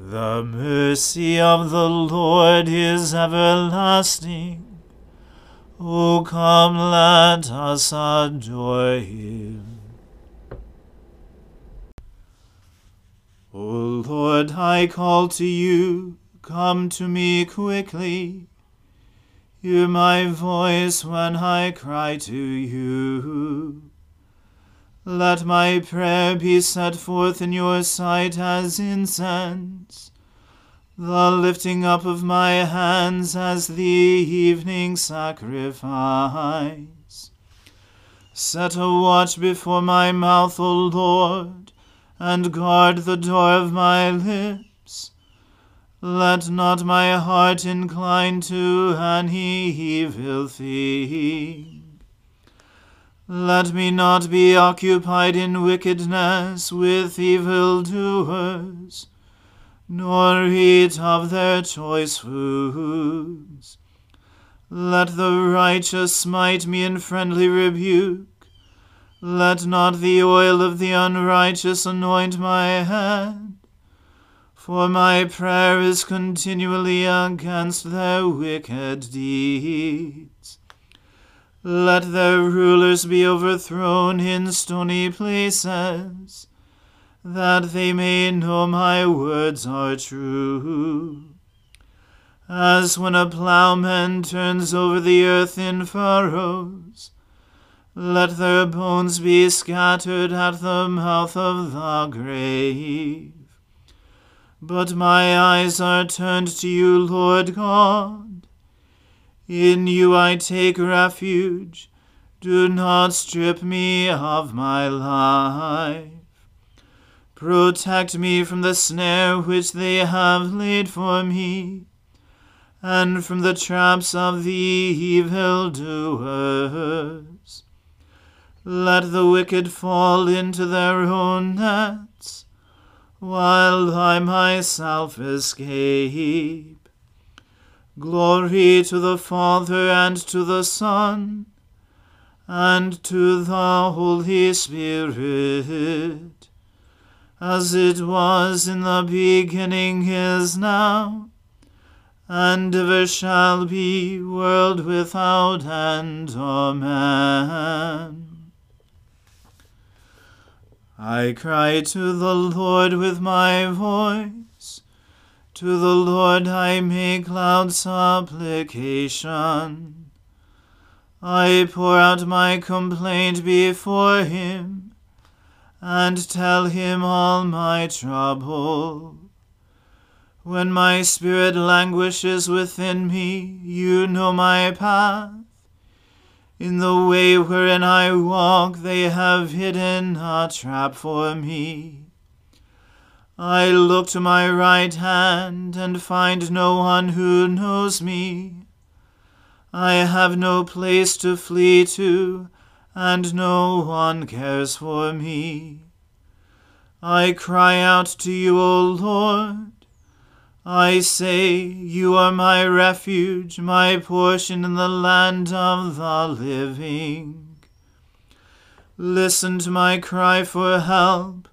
The mercy of the Lord is everlasting. O come, let us adore him. O Lord, I call to you, come to me quickly. Hear my voice when I cry to you. Let my prayer be set forth in your sight as incense, the lifting up of my hands as the evening sacrifice. Set a watch before my mouth, O Lord and guard the door of my lips. Let not my heart incline to any evil thing. Let me not be occupied in wickedness with evil doers, nor eat of their choice foods. Let the righteous smite me in friendly rebuke let not the oil of the unrighteous anoint my head, for my prayer is continually against their wicked deeds. Let their rulers be overthrown in stony places, that they may know my words are true. As when a plowman turns over the earth in furrows, let their bones be scattered at the mouth of the grave. But my eyes are turned to you, Lord God. In you I take refuge. Do not strip me of my life. Protect me from the snare which they have laid for me, and from the traps of the evildoers. Let the wicked fall into their own nets, while I myself escape. Glory to the Father and to the Son and to the Holy Spirit, as it was in the beginning is now and ever shall be, world without end. Amen. I cry to the Lord with my voice. To the Lord I make loud supplication. I pour out my complaint before him, and tell him all my trouble. When my spirit languishes within me, you know my path. In the way wherein I walk, they have hidden a trap for me. I look to my right hand and find no one who knows me. I have no place to flee to, and no one cares for me. I cry out to you, O Lord. I say, You are my refuge, my portion in the land of the living. Listen to my cry for help,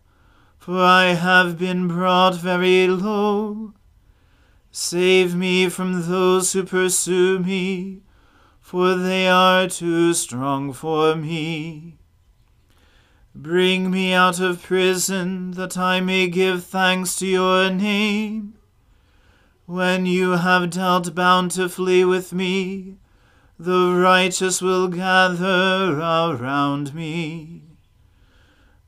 for I have been brought very low. Save me from those who pursue me, for they are too strong for me. Bring me out of prison, that I may give thanks to your name. When you have dealt bountifully with me, the righteous will gather around me.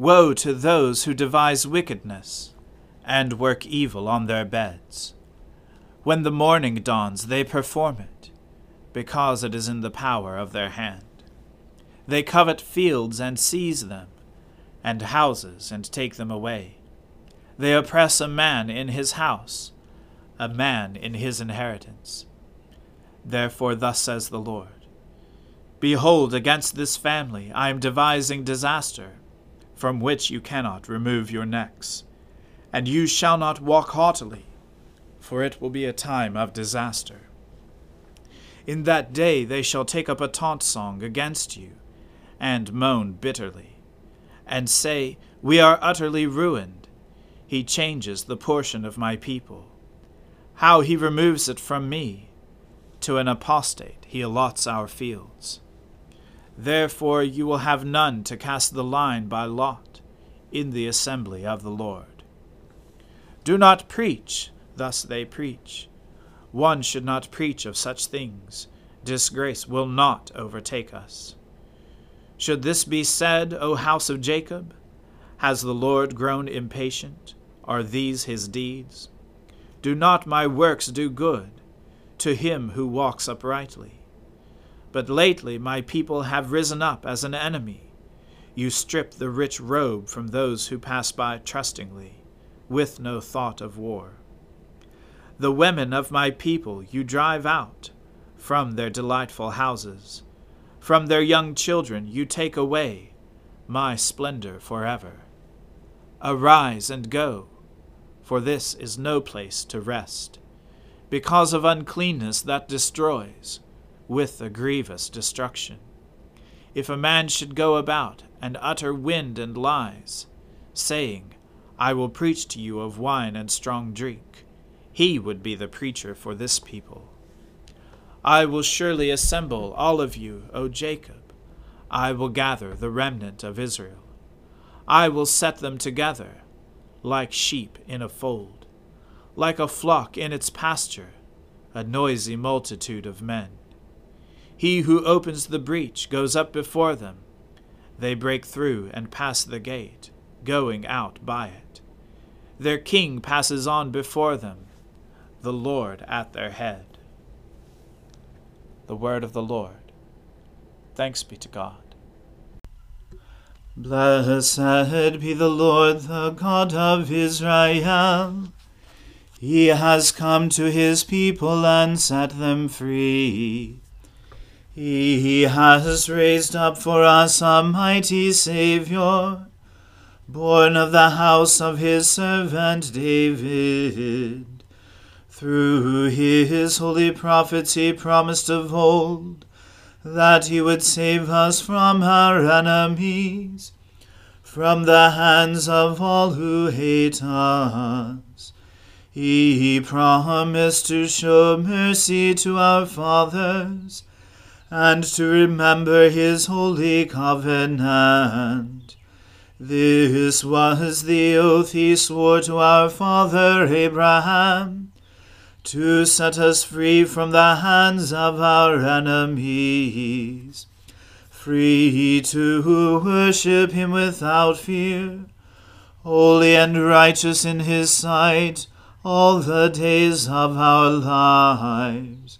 Woe to those who devise wickedness and work evil on their beds. When the morning dawns, they perform it, because it is in the power of their hand. They covet fields and seize them, and houses and take them away. They oppress a man in his house, a man in his inheritance. Therefore, thus says the Lord Behold, against this family I am devising disaster, from which you cannot remove your necks. And you shall not walk haughtily, for it will be a time of disaster. In that day they shall take up a taunt song against you, and moan bitterly, and say, We are utterly ruined. He changes the portion of my people. How he removes it from me! To an apostate he allots our fields. Therefore you will have none to cast the line by lot in the assembly of the Lord. Do not preach, thus they preach. One should not preach of such things. Disgrace will not overtake us. Should this be said, O house of Jacob? Has the Lord grown impatient? Are these his deeds? Do not my works do good to him who walks uprightly? But lately my people have risen up as an enemy. You strip the rich robe from those who pass by trustingly, with no thought of war. The women of my people you drive out from their delightful houses. From their young children you take away my splendor forever. Arise and go, for this is no place to rest, because of uncleanness that destroys with a grievous destruction. If a man should go about and utter wind and lies, saying, I will preach to you of wine and strong drink, he would be the preacher for this people. I will surely assemble all of you, O Jacob. I will gather the remnant of Israel. I will set them together, like sheep in a fold, like a flock in its pasture, a noisy multitude of men. He who opens the breach goes up before them. They break through and pass the gate, going out by it. Their king passes on before them, the Lord at their head. The word of the Lord. Thanks be to God. Blessed be the Lord, the God of Israel. He has come to his people and set them free. He has raised up for us a mighty Saviour, born of the house of his servant David. Through his holy prophets he promised of old that he would save us from our enemies, from the hands of all who hate us. He promised to show mercy to our fathers and to remember his holy covenant. This was the oath he swore to our father Abraham, to set us free from the hands of our enemies, free to worship him without fear, holy and righteous in his sight all the days of our lives.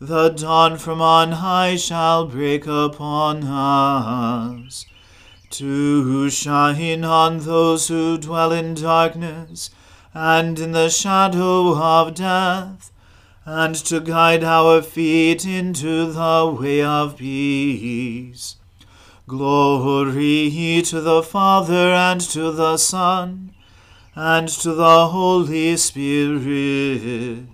the dawn from on high shall break upon us, to shine on those who dwell in darkness and in the shadow of death, and to guide our feet into the way of peace. Glory to the Father and to the Son and to the Holy Spirit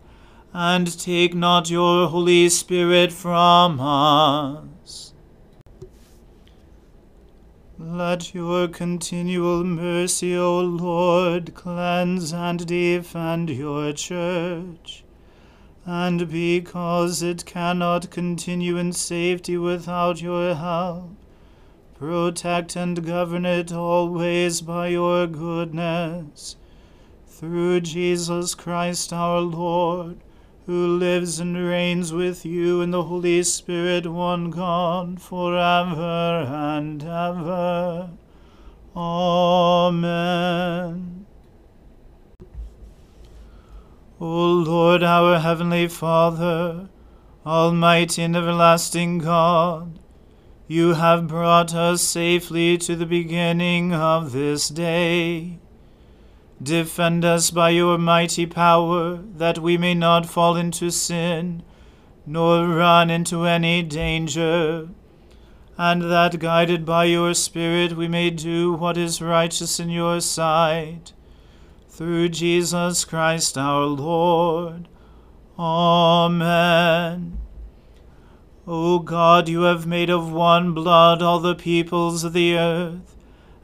and take not your Holy Spirit from us. Let your continual mercy, O Lord, cleanse and defend your church and because it cannot continue in safety without your help, protect and govern it always by your goodness. Through Jesus Christ our Lord, who lives and reigns with you in the Holy Spirit, one God, for ever and ever. Amen. O Lord, our heavenly Father, almighty and everlasting God, you have brought us safely to the beginning of this day. Defend us by your mighty power, that we may not fall into sin, nor run into any danger, and that guided by your Spirit we may do what is righteous in your sight through Jesus Christ our Lord. Amen. O God, you have made of one blood all the peoples of the earth,